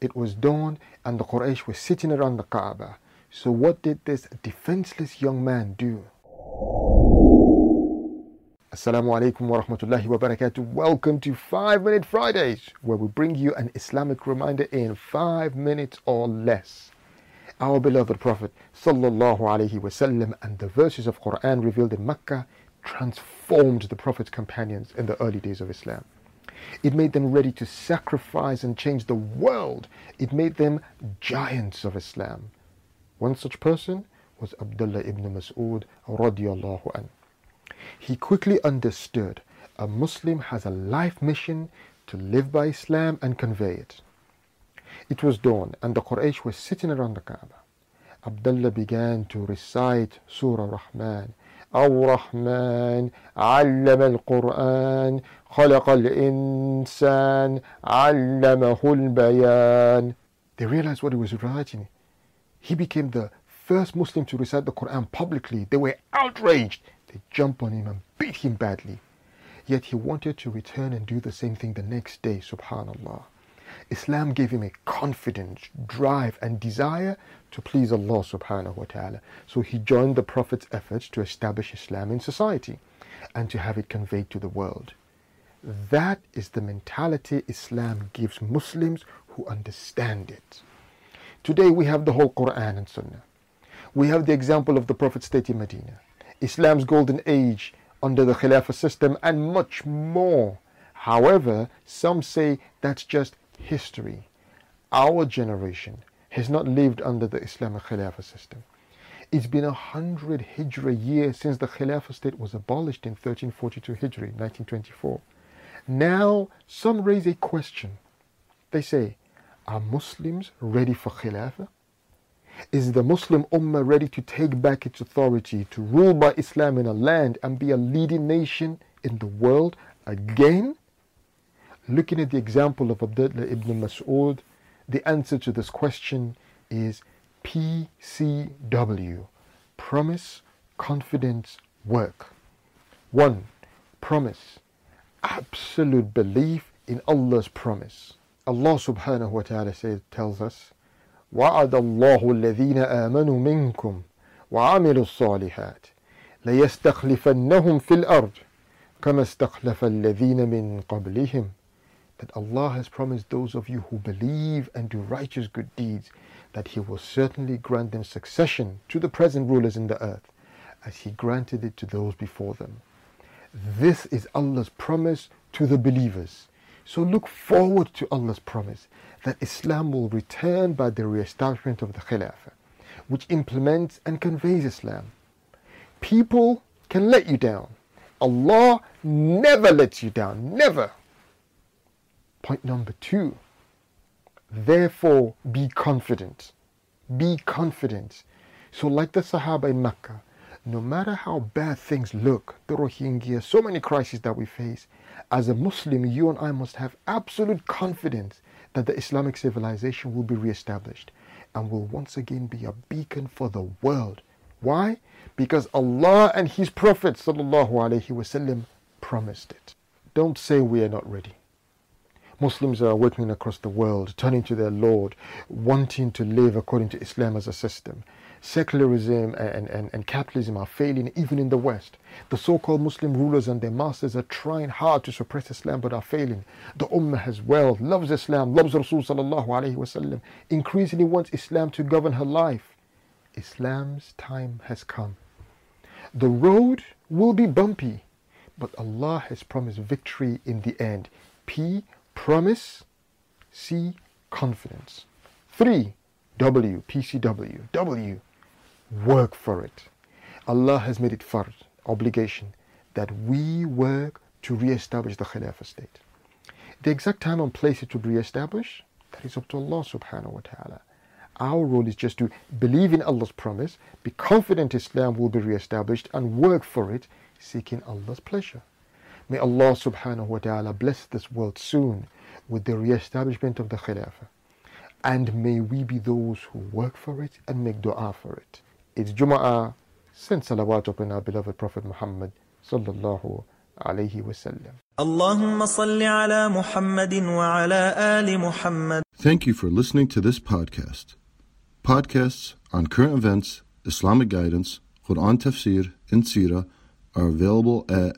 It was dawn and the Quraysh were sitting around the Kaaba. So what did this defenseless young man do? Assalamu alaikum wa rahmatullahi wa barakatuh. Welcome to 5 Minute Fridays, where we bring you an Islamic reminder in 5 minutes or less. Our beloved Prophet sallallahu alaihi wasallam and the verses of Quran revealed in Mecca transformed the Prophet's companions in the early days of Islam. It made them ready to sacrifice and change the world. It made them giants of Islam. One such person was Abdullah ibn Mas'ud radiallahu an. He quickly understood a Muslim has a life mission to live by Islam and convey it. It was dawn and the Quraysh were sitting around the Kaaba. Abdullah began to recite Surah Rahman الرحمن علم القرآن خلق الإنسان علمه البيان They realized what he was reciting. He became the first Muslim to recite the Quran publicly. They were outraged. They jumped on him and beat him badly. Yet he wanted to return and do the same thing the next day, subhanallah. Islam gave him a confidence, drive, and desire to please Allah subhanahu wa ta'ala. So he joined the Prophet's efforts to establish Islam in society and to have it conveyed to the world. That is the mentality Islam gives Muslims who understand it. Today we have the whole Quran and Sunnah. We have the example of the Prophet's state in Medina, Islam's golden age under the Khilafah system, and much more. However, some say that's just history. Our generation has not lived under the Islamic Khilafah system. It's been a hundred Hijra years since the Khilafah state was abolished in 1342 Hijri, 1924. Now, some raise a question. They say, are Muslims ready for Khilafah? Is the Muslim Ummah ready to take back its authority, to rule by Islam in a land and be a leading nation in the world again? Looking at the example of Abdullah ibn Mas'ud, the answer to this question is PCW Promise, Confidence, Work. 1. Promise. Absolute belief in Allah's promise. Allah subhanahu wa ta'ala says, tells us, وعد الله الذين آمنوا منكم وعملوا الصالحات ليستخلفنهم في الأرض كما استخلف الذين من قبلهم that Allah has promised those of you who believe and do righteous good deeds that He will certainly grant them succession to the present rulers in the earth, as He granted it to those before them. This is Allah's promise to the believers. So look forward to Allah's promise that Islam will return by the re-establishment of the Khilafah, which implements and conveys Islam. People can let you down. Allah never lets you down, never. Point number two, therefore be confident. Be confident. So, like the Sahaba in Mecca, no matter how bad things look, the Rohingya, so many crises that we face, as a Muslim, you and I must have absolute confidence that the Islamic civilization will be reestablished and will once again be a beacon for the world. Why? Because Allah and His Prophet وسلم, promised it. Don't say we are not ready. Muslims are awakening across the world, turning to their Lord, wanting to live according to Islam as a system. Secularism and, and, and capitalism are failing even in the West. The so called Muslim rulers and their masters are trying hard to suppress Islam but are failing. The Ummah as well loves Islam, loves Rasul increasingly wants Islam to govern her life. Islam's time has come. The road will be bumpy, but Allah has promised victory in the end. P promise, C, confidence. Three, W, PCW, W, work for it. Allah has made it fard, obligation, that we work to re-establish the Khilafah state. The exact time and place it will be re-established, that is up to Allah subhanahu wa ta'ala. Our role is just to believe in Allah's promise, be confident Islam will be re-established and work for it, seeking Allah's pleasure. May Allah subhanahu wa ta'ala bless this world soon with the re-establishment of the Khilafah. And may we be those who work for it and make dua for it. It's Jum'ah. Send salawat upon our beloved Prophet Muhammad sallallahu alayhi wasallam. اللهم صل على محمد وعلى آل محمد Thank you for listening to this podcast. Podcasts on current events, Islamic guidance, Quran tafsir, and seerah are available at